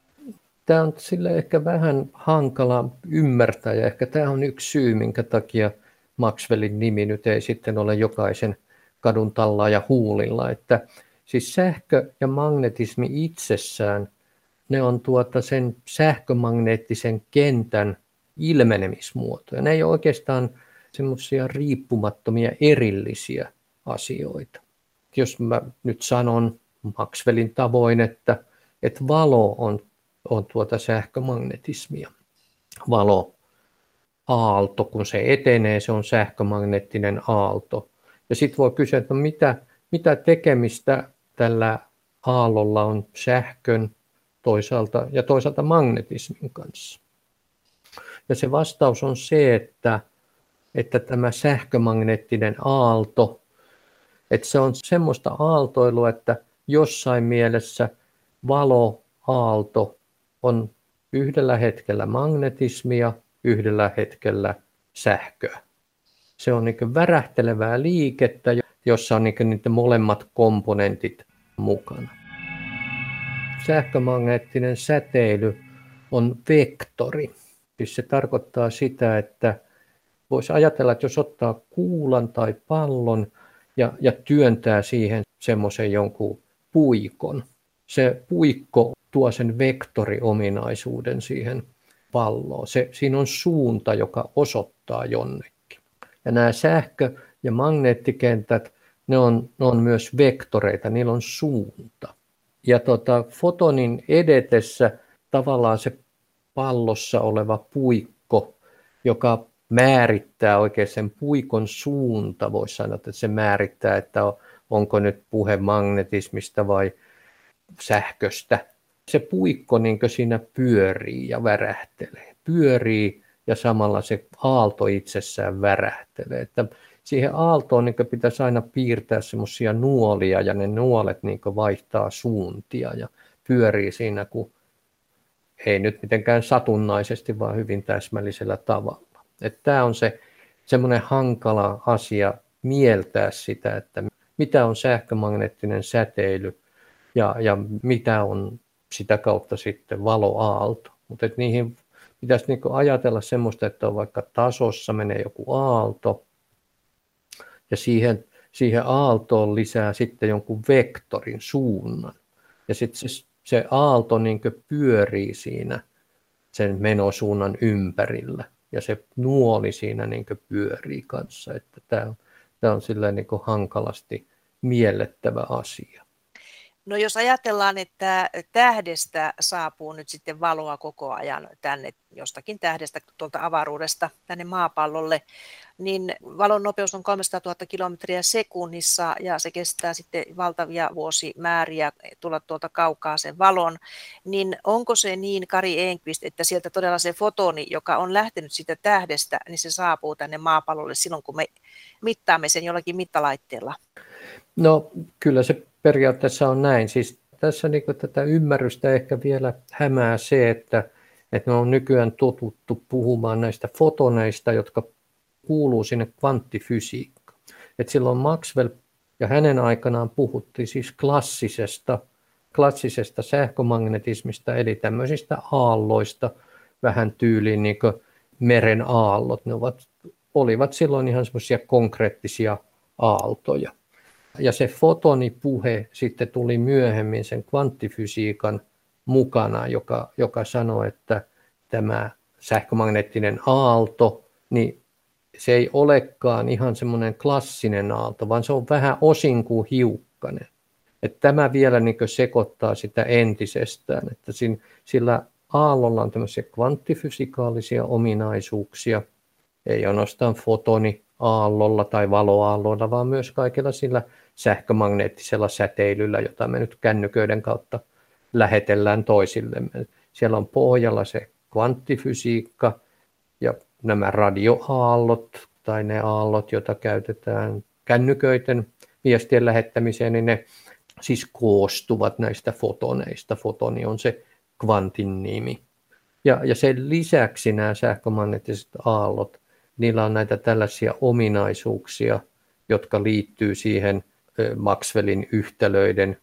S2: Tämä on sille ehkä vähän hankala ymmärtää ja ehkä tämä on yksi syy, minkä takia Maxwellin nimi nyt ei sitten ole jokaisen kadun tallaa ja huulilla. Että siis sähkö ja magnetismi itsessään, ne on tuota sen sähkömagneettisen kentän ilmenemismuotoja. Ne ei ole oikeastaan semmoisia riippumattomia erillisiä asioita. Jos mä nyt sanon Maxwellin tavoin, että, että valo on, on tuota sähkömagnetismia. Valo aalto, kun se etenee, se on sähkömagneettinen aalto. Ja sitten voi kysyä, että no mitä, mitä tekemistä tällä aallolla on sähkön toisaalta ja toisaalta magnetismin kanssa. Ja se vastaus on se, että, että tämä sähkömagneettinen aalto, että se on semmoista aaltoilua, että jossain mielessä valoaalto on yhdellä hetkellä magnetismia, yhdellä hetkellä sähköä. Se on niin värähtelevää liikettä, jossa on niin molemmat komponentit mukana. Sähkömagneettinen säteily on vektori. Siis se tarkoittaa sitä, että voisi ajatella, että jos ottaa kuulan tai pallon ja, ja työntää siihen semmoisen jonkun puikon, se puikko tuo sen vektoriominaisuuden siihen palloon. Se, siinä on suunta, joka osoittaa jonnekin. Ja nämä sähkö- ja magneettikentät, ne on, ne on myös vektoreita, niillä on suunta. Ja tota, fotonin edetessä tavallaan se pallossa oleva puikko, joka määrittää oikein sen puikon suunta, voisi sanoa, että se määrittää, että onko nyt puhe magnetismista vai sähköstä. Se puikko niin siinä pyörii ja värähtelee. Pyörii ja samalla se aalto itsessään värähtelee. Että siihen aaltoon niin pitäisi aina piirtää semmoisia nuolia ja ne nuolet niin vaihtaa suuntia ja pyörii siinä, kun ei nyt mitenkään satunnaisesti, vaan hyvin täsmällisellä tavalla. Tämä on se semmoinen hankala asia mieltää sitä, että mitä on sähkömagneettinen säteily ja, ja mitä on sitä kautta sitten valoaalto. Mutta niihin pitäisi niinku ajatella semmoista, että on vaikka tasossa menee joku aalto ja siihen, siihen aaltoon lisää sitten jonkun vektorin suunnan. Ja sitten se, se aalto niin pyörii siinä sen menosuunnan ympärillä ja se nuoli siinä niin pyörii kanssa. Että tämä on, tämä on silleen niin hankalasti miellettävä asia.
S3: No jos ajatellaan, että tähdestä saapuu nyt sitten valoa koko ajan tänne jostakin tähdestä tuolta avaruudesta tänne maapallolle, niin valon nopeus on 300 000 kilometriä sekunnissa ja se kestää sitten valtavia vuosimääriä tulla tuolta kaukaa sen valon, niin onko se niin, Kari Enqvist, että sieltä todella se fotoni, joka on lähtenyt siitä tähdestä, niin se saapuu tänne maapallolle silloin, kun me mittaamme sen jollakin mittalaitteella?
S2: No kyllä se periaatteessa on näin. Siis tässä niin tätä ymmärrystä ehkä vielä hämää se, että, että me on nykyään totuttu puhumaan näistä fotoneista, jotka kuuluu sinne kvanttifysiikkaan. Et silloin Maxwell ja hänen aikanaan puhuttiin siis klassisesta, klassisesta sähkömagnetismista, eli tämmöisistä aalloista, vähän tyyliin niin meren aallot. Ne ovat, olivat silloin ihan semmoisia konkreettisia aaltoja. Ja se fotonipuhe sitten tuli myöhemmin sen kvanttifysiikan mukana, joka, joka sanoi, että tämä sähkömagneettinen aalto, niin se ei olekaan ihan semmoinen klassinen aalto, vaan se on vähän osin kuin hiukkanen. Että tämä vielä niin sekoittaa sitä entisestään, että sillä aallolla on tämmöisiä kvanttifysikaalisia ominaisuuksia, ei ainoastaan fotoni aallolla tai valoaallolla, vaan myös kaikilla sillä sähkömagneettisella säteilyllä, jota me nyt kännyköiden kautta lähetellään toisillemme. Siellä on pohjalla se kvanttifysiikka ja nämä radioaallot tai ne aallot, joita käytetään kännyköiden viestien lähettämiseen, niin ne siis koostuvat näistä fotoneista. Fotoni on se kvantin nimi. Ja, ja sen lisäksi nämä sähkömagneettiset aallot, niillä on näitä tällaisia ominaisuuksia, jotka liittyy siihen Maxwellin yhtälöiden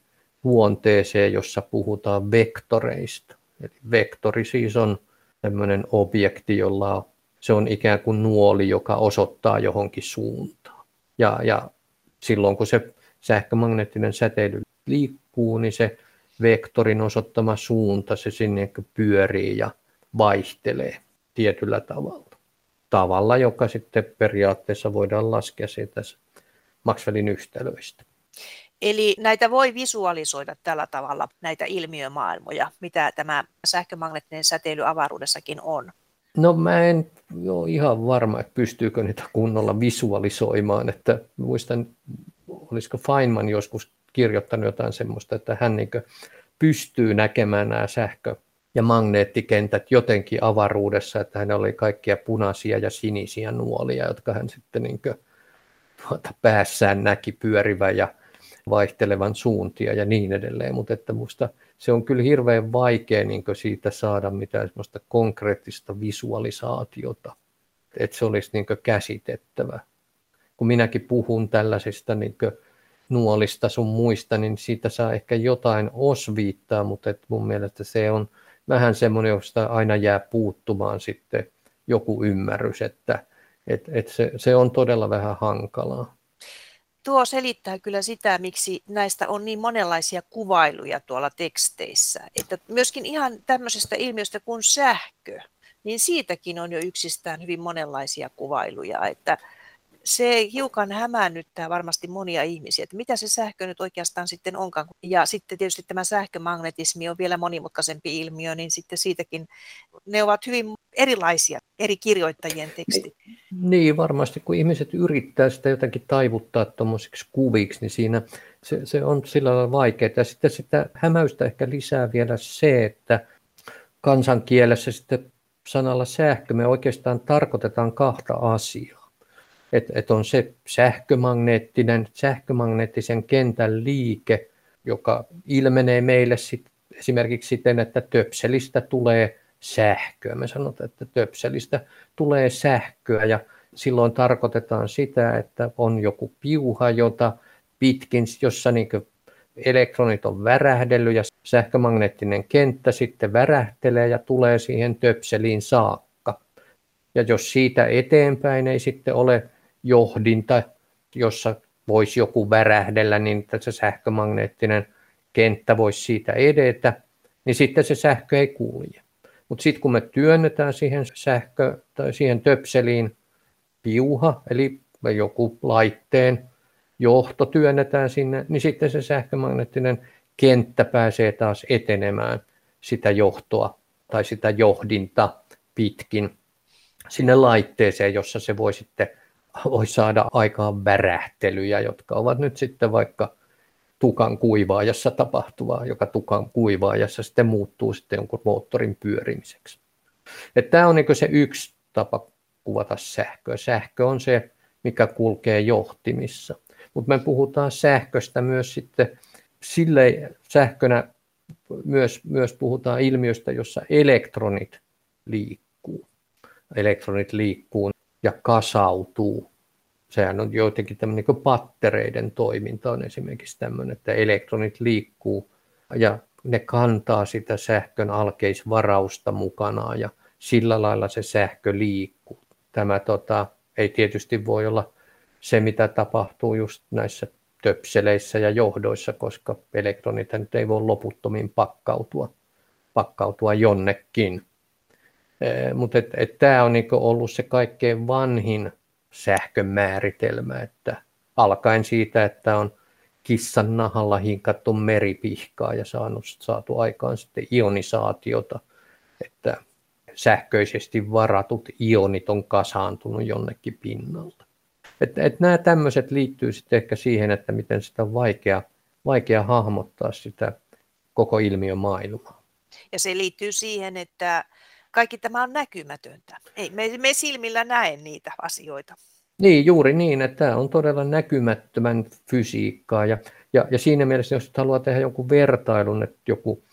S2: luonteeseen, jossa puhutaan vektoreista. Eli vektori siis on tämmöinen objekti, jolla se on ikään kuin nuoli, joka osoittaa johonkin suuntaan. Ja, ja silloin kun se sähkömagneettinen säteily liikkuu, niin se vektorin osoittama suunta, se sinne pyörii ja vaihtelee tietyllä tavalla. Tavalla, joka sitten periaatteessa voidaan laskea siitä Maxwellin yhtälöistä.
S3: Eli näitä voi visualisoida tällä tavalla, näitä ilmiömaailmoja, mitä tämä sähkömagneettinen säteily avaruudessakin on.
S2: No mä en ole ihan varma, että pystyykö niitä kunnolla visualisoimaan. Että muistan, olisiko Feynman joskus kirjoittanut jotain semmoista, että hän niin pystyy näkemään nämä sähkö- ja magneettikentät jotenkin avaruudessa, että hän oli kaikkia punaisia ja sinisiä nuolia, jotka hän sitten niin tuota, päässään näki pyörivän ja vaihtelevan suuntia ja niin edelleen, mutta että musta se on kyllä hirveän vaikea niin siitä saada mitään semmoista konkreettista visualisaatiota, että se olisi niin käsitettävä. Kun minäkin puhun tällaisista niin nuolista sun muista, niin siitä saa ehkä jotain osviittaa, mutta että mun mielestä se on vähän semmoinen, josta aina jää puuttumaan sitten joku ymmärrys, että et, et se, se on todella vähän hankalaa.
S3: Tuo selittää kyllä sitä, miksi näistä on niin monenlaisia kuvailuja tuolla teksteissä. Että myöskin ihan tämmöisestä ilmiöstä kuin sähkö, niin siitäkin on jo yksistään hyvin monenlaisia kuvailuja. Että se hiukan hämäännyttää varmasti monia ihmisiä, että mitä se sähkö nyt oikeastaan sitten onkaan. Ja sitten tietysti tämä sähkömagnetismi on vielä monimutkaisempi ilmiö, niin sitten siitäkin ne ovat hyvin erilaisia eri kirjoittajien tekstit.
S2: Niin, varmasti kun ihmiset yrittää sitä jotenkin taivuttaa tuommoisiksi kuviksi, niin siinä se, se on sillä lailla vaikeaa. Ja sitten sitä hämäystä ehkä lisää vielä se, että kansankielessä sitten sanalla sähkö me oikeastaan tarkoitetaan kahta asiaa. Että et on se sähkömagneettinen, sähkömagneettisen kentän liike, joka ilmenee meille sit esimerkiksi siten, että töpselistä tulee sähköä. Me sanotaan, että töpselistä tulee sähköä ja silloin tarkoitetaan sitä, että on joku piuha, jota pitkin, jossa niin elektronit on värähdellyt ja sähkömagneettinen kenttä sitten värähtelee ja tulee siihen töpseliin saakka. Ja jos siitä eteenpäin ei sitten ole johdinta, jossa voisi joku värähdellä, niin että se sähkömagneettinen kenttä voisi siitä edetä, niin sitten se sähkö ei kulje. Mutta sitten kun me työnnetään siihen sähkö tai siihen töpseliin piuha, eli joku laitteen johto työnnetään sinne, niin sitten se sähkömagneettinen kenttä pääsee taas etenemään sitä johtoa tai sitä johdinta pitkin sinne laitteeseen, jossa se voi sitten voi saada aikaan värähtelyjä, jotka ovat nyt sitten vaikka tukan kuivaajassa tapahtuvaa, joka tukan kuivaajassa sitten muuttuu sitten jonkun moottorin pyörimiseksi. Että tämä on niin se yksi tapa kuvata sähköä. Sähkö on se, mikä kulkee johtimissa. Mutta me puhutaan sähköstä myös sitten sille sähkönä myös, myös puhutaan ilmiöstä, jossa elektronit liikkuu. Elektronit liikkuu ja kasautuu. Sehän on jotenkin tämmöinen niin pattereiden toiminta on esimerkiksi tämmöinen, että elektronit liikkuu ja ne kantaa sitä sähkön alkeisvarausta mukanaan ja sillä lailla se sähkö liikkuu. Tämä tota, ei tietysti voi olla se, mitä tapahtuu just näissä töpseleissä ja johdoissa, koska elektronit ei voi loputtomiin pakkautua, pakkautua jonnekin. Mutta et, et tämä on niinku ollut se kaikkein vanhin sähkön määritelmä, että alkaen siitä, että on kissan nahalla hinkattu meripihkaa ja saanut, saatu aikaan sitten ionisaatiota, että sähköisesti varatut ionit on kasaantunut jonnekin pinnalta. Että, että nämä tämmöiset liittyy sitten ehkä siihen, että miten sitä on vaikea, vaikea hahmottaa sitä koko ilmiön maailmaa.
S3: Ja se liittyy siihen, että kaikki tämä on näkymätöntä. Ei, me, me silmillä näe niitä asioita.
S2: Niin, juuri niin, että tämä on todella näkymättömän fysiikkaa. Ja, ja, ja siinä mielessä, jos haluaa tehdä jonkun vertailun, että joku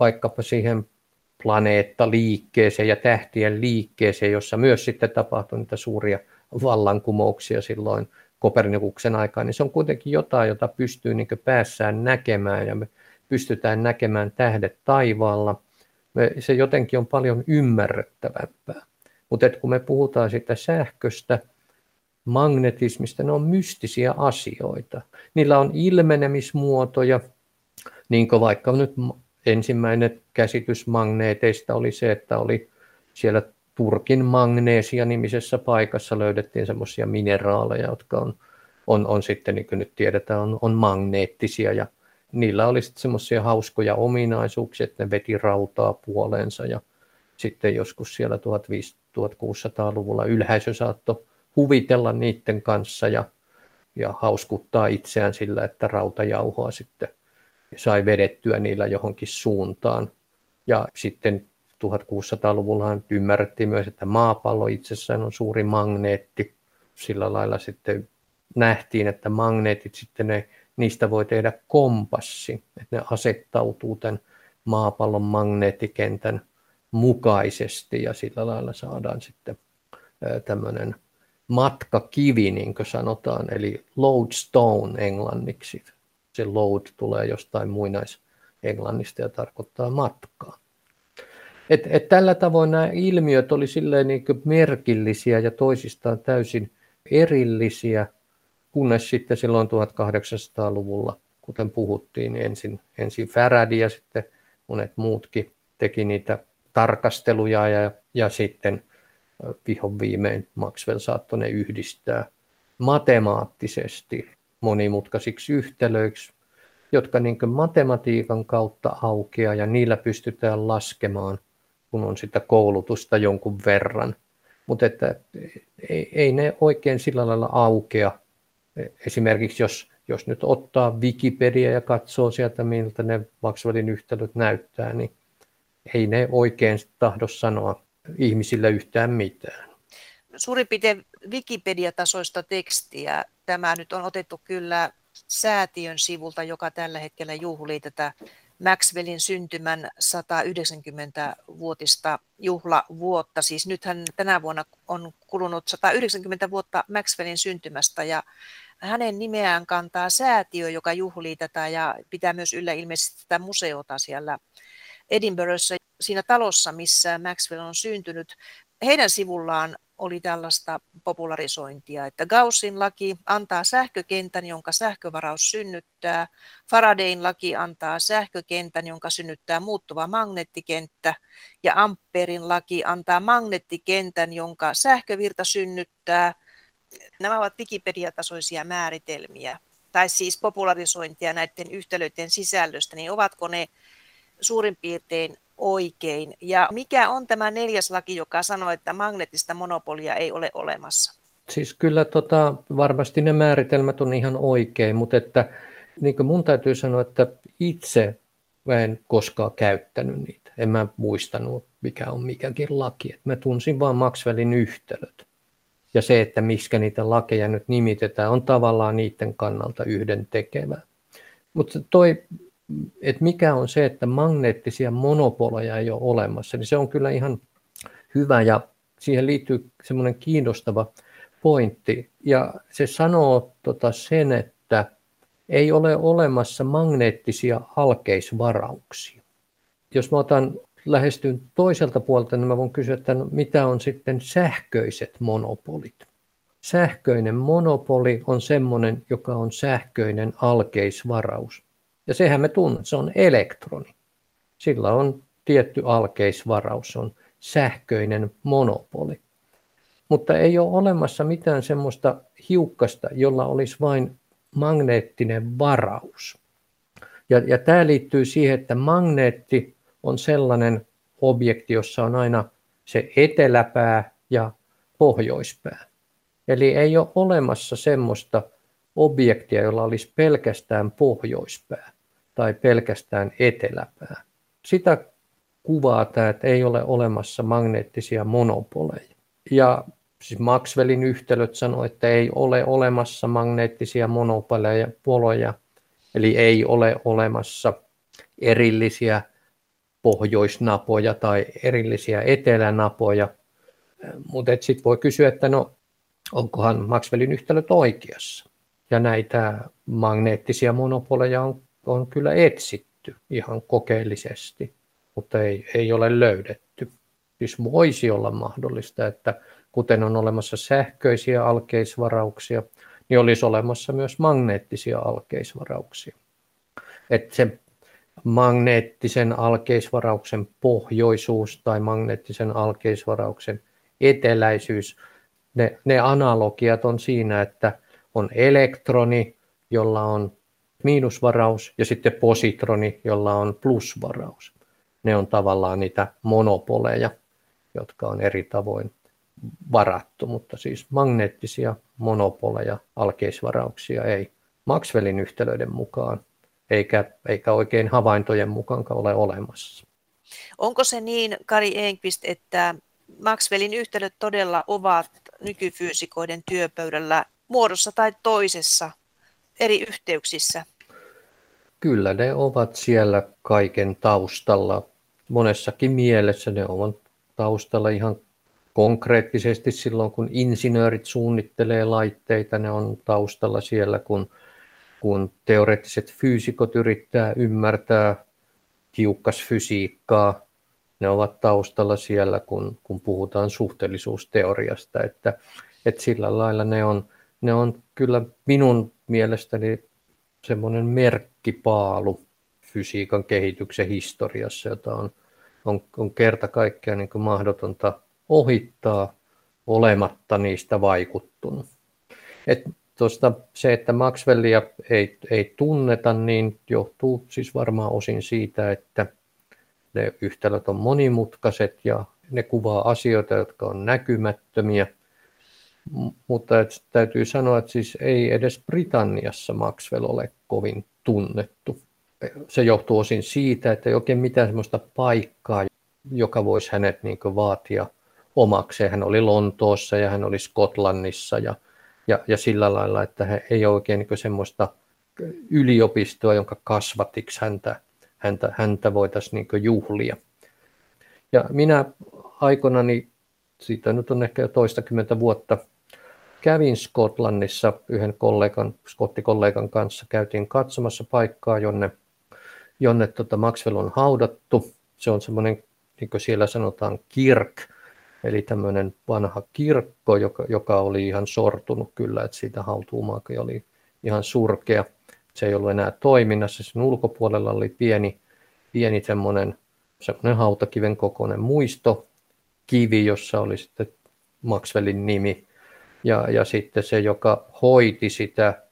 S2: vaikkapa siihen planeettaliikkeeseen ja tähtien liikkeeseen, jossa myös sitten tapahtuu niitä suuria vallankumouksia silloin Kopernikuksen aikaan, niin se on kuitenkin jotain, jota pystyy niin päässään näkemään ja me pystytään näkemään tähdet taivaalla. Me, se jotenkin on paljon ymmärrettävämpää. Mutta kun me puhutaan sitä sähköstä, magnetismista, ne on mystisiä asioita. Niillä on ilmenemismuotoja, niin kuin vaikka nyt ensimmäinen käsitys magneeteista oli se, että oli siellä Turkin magneesia-nimisessä paikassa löydettiin semmoisia mineraaleja, jotka on, on, on sitten, niin kuin nyt tiedetään, on, on magneettisia ja niillä oli sitten semmoisia hauskoja ominaisuuksia, että ne veti rautaa puoleensa ja sitten joskus siellä 1500-1600-luvulla ylhäisö saattoi huvitella niiden kanssa ja, ja hauskuttaa itseään sillä, että rautajauhoa sitten sai vedettyä niillä johonkin suuntaan. Ja sitten 1600-luvulla ymmärrettiin myös, että maapallo itsessään on suuri magneetti. Sillä lailla sitten nähtiin, että magneetit sitten ne, niistä voi tehdä kompassi, että ne asettautuu tämän maapallon magneettikentän mukaisesti ja sillä lailla saadaan sitten tämmöinen matkakivi, niin kuin sanotaan, eli lodestone englanniksi. Se load tulee jostain muinais englannista ja tarkoittaa matkaa. Et, et tällä tavoin nämä ilmiöt oli silleen niin merkillisiä ja toisistaan täysin erillisiä, kunnes sitten silloin 1800-luvulla, kuten puhuttiin, niin ensin, ensin Faraday ja sitten monet muutkin teki niitä tarkasteluja ja, ja sitten vihon viimein Maxwell saattoi ne yhdistää matemaattisesti monimutkaisiksi yhtälöiksi, jotka niin matematiikan kautta aukeaa ja niillä pystytään laskemaan, kun on sitä koulutusta jonkun verran. Mutta että ei, ei ne oikein sillä lailla aukea. Esimerkiksi jos, jos nyt ottaa Wikipedia ja katsoo sieltä, miltä ne Maxwellin yhtälöt näyttää, niin ei ne oikein tahdo sanoa ihmisille yhtään mitään.
S3: Suurin piirtein Wikipedia-tasoista tekstiä. Tämä nyt on otettu kyllä säätiön sivulta, joka tällä hetkellä juhlii tätä Maxwellin syntymän 190-vuotista juhlavuotta. Siis nythän tänä vuonna on kulunut 190 vuotta Maxwellin syntymästä ja hänen nimeään kantaa säätiö, joka juhlii tätä ja pitää myös yllä ilmeisesti tätä museota siellä Edinburghissa, siinä talossa, missä Maxwell on syntynyt. Heidän sivullaan oli tällaista popularisointia, että Gaussin laki antaa sähkökentän, jonka sähkövaraus synnyttää, Faradayn laki antaa sähkökentän, jonka synnyttää muuttuva magneettikenttä, ja Amperin laki antaa magneettikentän, jonka sähkövirta synnyttää. Nämä ovat Wikipedia-tasoisia määritelmiä, tai siis popularisointia näiden yhtälöiden sisällöstä, niin ovatko ne suurin piirtein oikein. Ja mikä on tämä neljäs laki, joka sanoo, että magneettista monopolia ei ole olemassa?
S2: Siis kyllä tota, varmasti ne määritelmät on ihan oikein, mutta että, niin kuin mun täytyy sanoa, että itse en koskaan käyttänyt niitä. En mä muistanut, mikä on mikäkin laki. Et mä tunsin vain Maxwellin yhtälöt. Ja se, että miskä niitä lakeja nyt nimitetään, on tavallaan niiden kannalta yhden tekevää. Mutta toi että mikä on se, että magneettisia monopoleja ei ole olemassa, niin se on kyllä ihan hyvä ja siihen liittyy semmoinen kiinnostava pointti. Ja se sanoo tota sen, että ei ole olemassa magneettisia alkeisvarauksia. Jos mä otan lähestyn toiselta puolelta, niin mä voin kysyä, että no, mitä on sitten sähköiset monopolit. Sähköinen monopoli on semmoinen, joka on sähköinen alkeisvaraus. Ja sehän me tunnen, se on elektroni. Sillä on tietty alkeisvaraus, on sähköinen monopoli. Mutta ei ole olemassa mitään semmoista hiukkasta, jolla olisi vain magneettinen varaus. Ja, ja tämä liittyy siihen, että magneetti on sellainen objekti, jossa on aina se eteläpää ja pohjoispää. Eli ei ole olemassa semmoista objektia, jolla olisi pelkästään pohjoispää tai pelkästään eteläpää. Sitä kuvaa tämä, että ei ole olemassa magneettisia monopoleja. Ja siis Maxwellin yhtälöt sanoo, että ei ole olemassa magneettisia monopoleja, poloja, eli ei ole olemassa erillisiä pohjoisnapoja tai erillisiä etelänapoja. Mutta sitten voi kysyä, että no, onkohan Maxwellin yhtälöt oikeassa. Ja näitä magneettisia monopoleja on on kyllä etsitty ihan kokeellisesti, mutta ei, ei ole löydetty. Siis voisi olla mahdollista, että kuten on olemassa sähköisiä alkeisvarauksia, niin olisi olemassa myös magneettisia alkeisvarauksia. Että se magneettisen alkeisvarauksen pohjoisuus tai magneettisen alkeisvarauksen eteläisyys, ne, ne analogiat on siinä, että on elektroni, jolla on miinusvaraus ja sitten positroni, jolla on plusvaraus. Ne on tavallaan niitä monopoleja, jotka on eri tavoin varattu, mutta siis magneettisia monopoleja, alkeisvarauksia ei Maxwellin yhtälöiden mukaan eikä, eikä oikein havaintojen mukaan ole olemassa.
S3: Onko se niin, Kari Enqvist, että Maxwellin yhtälöt todella ovat nykyfyysikoiden työpöydällä muodossa tai toisessa eri yhteyksissä?
S2: Kyllä ne ovat siellä kaiken taustalla. Monessakin mielessä ne ovat taustalla ihan konkreettisesti silloin, kun insinöörit suunnittelee laitteita, ne on taustalla siellä, kun, kun teoreettiset fyysikot yrittää ymmärtää hiukkasfysiikkaa, ne ovat taustalla siellä, kun, kun puhutaan suhteellisuusteoriasta, että, että sillä lailla ne on, ne on kyllä minun mielestäni semmoinen merkkipaalu fysiikan kehityksen historiassa, jota on, on, on kerta kaikkiaan niin kuin mahdotonta ohittaa, olematta niistä vaikuttunut. Et tuosta se, että Maxwellia ei, ei tunneta, niin johtuu siis varmaan osin siitä, että ne yhtälöt on monimutkaiset ja ne kuvaa asioita, jotka on näkymättömiä. Mutta et, täytyy sanoa, että siis ei edes Britanniassa Maxwell ole kovin tunnettu. Se johtuu osin siitä, että ei oikein mitään sellaista paikkaa, joka voisi hänet niin vaatia omakseen. Hän oli Lontoossa ja hän oli Skotlannissa ja, ja, ja sillä lailla, että he ei oikein niin semmoista yliopistoa, jonka kasvatiksi häntä, häntä, häntä voitaisiin niin juhlia. Ja minä aikanani, siitä nyt on ehkä jo toistakymmentä vuotta, kävin Skotlannissa yhden kollegan, skottikollegan kanssa, käytiin katsomassa paikkaa, jonne, jonne tota Maxwell on haudattu. Se on semmoinen, niin kuin siellä sanotaan, kirk, eli tämmöinen vanha kirkko, joka, joka oli ihan sortunut kyllä, että siitä hautuumaakin oli ihan surkea. Se ei ollut enää toiminnassa, sen ulkopuolella oli pieni, pieni semmoinen, semmoinen hautakiven kokoinen muistokivi, jossa oli sitten Maxwellin nimi ja, ja sitten se, joka hoiti sitä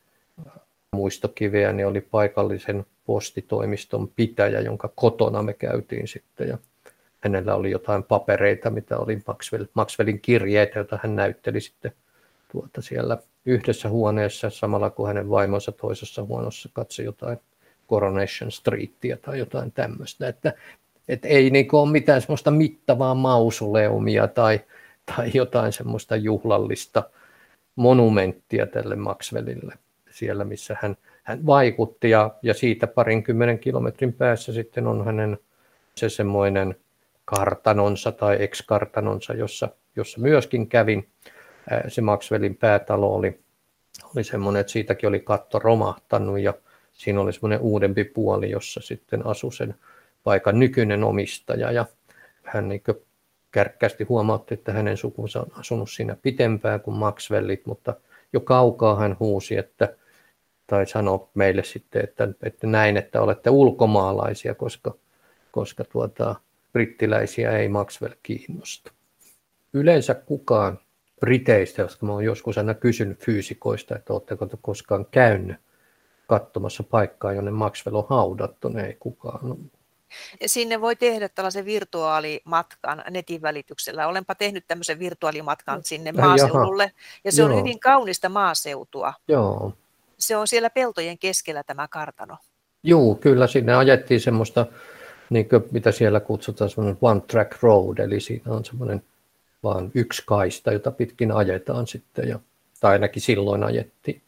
S2: muistokiveä, niin oli paikallisen postitoimiston pitäjä, jonka kotona me käytiin sitten. Ja hänellä oli jotain papereita, mitä oli Maxwell, Maxwellin kirjeitä, joita hän näytteli sitten tuota siellä yhdessä huoneessa, samalla kuin hänen vaimonsa toisessa huoneessa katsoi jotain Coronation Streetia tai jotain tämmöistä. Että, että ei niin ole mitään semmoista mittavaa mausoleumia tai, tai jotain semmoista juhlallista monumenttia tälle Maxwellille siellä, missä hän, hän vaikutti ja, ja siitä parinkymmenen kilometrin päässä sitten on hänen se semmoinen kartanonsa tai ex-kartanonsa, jossa, jossa myöskin kävin. Se Maxwellin päätalo oli, oli semmoinen, että siitäkin oli katto romahtanut ja siinä oli semmoinen uudempi puoli, jossa sitten asui sen paikan nykyinen omistaja ja hän niin kärkkäästi huomautti, että hänen sukunsa on asunut siinä pitempään kuin Maxwellit, mutta jo kaukaa hän huusi, että, tai sanoi meille sitten, että, että näin, että olette ulkomaalaisia, koska, koska tuota, brittiläisiä ei Maxwell kiinnosta. Yleensä kukaan Briteistä, josta mä joskus aina kysynyt fyysikoista, että oletteko te koskaan käynyt katsomassa paikkaa, jonne Maxwell on haudattu, niin ei kukaan
S3: Sinne voi tehdä tällaisen virtuaalimatkan netin välityksellä. Olenpa tehnyt tämmöisen virtuaalimatkan sinne maaseudulle, Jaha. ja se Joo. on hyvin kaunista maaseutua.
S2: Joo.
S3: Se on siellä peltojen keskellä tämä kartano.
S2: Joo, kyllä sinne ajettiin semmoista, niin kuin, mitä siellä kutsutaan, semmoinen one track road, eli siinä on semmoinen vaan yksi kaista, jota pitkin ajetaan sitten, ja, tai ainakin silloin ajettiin.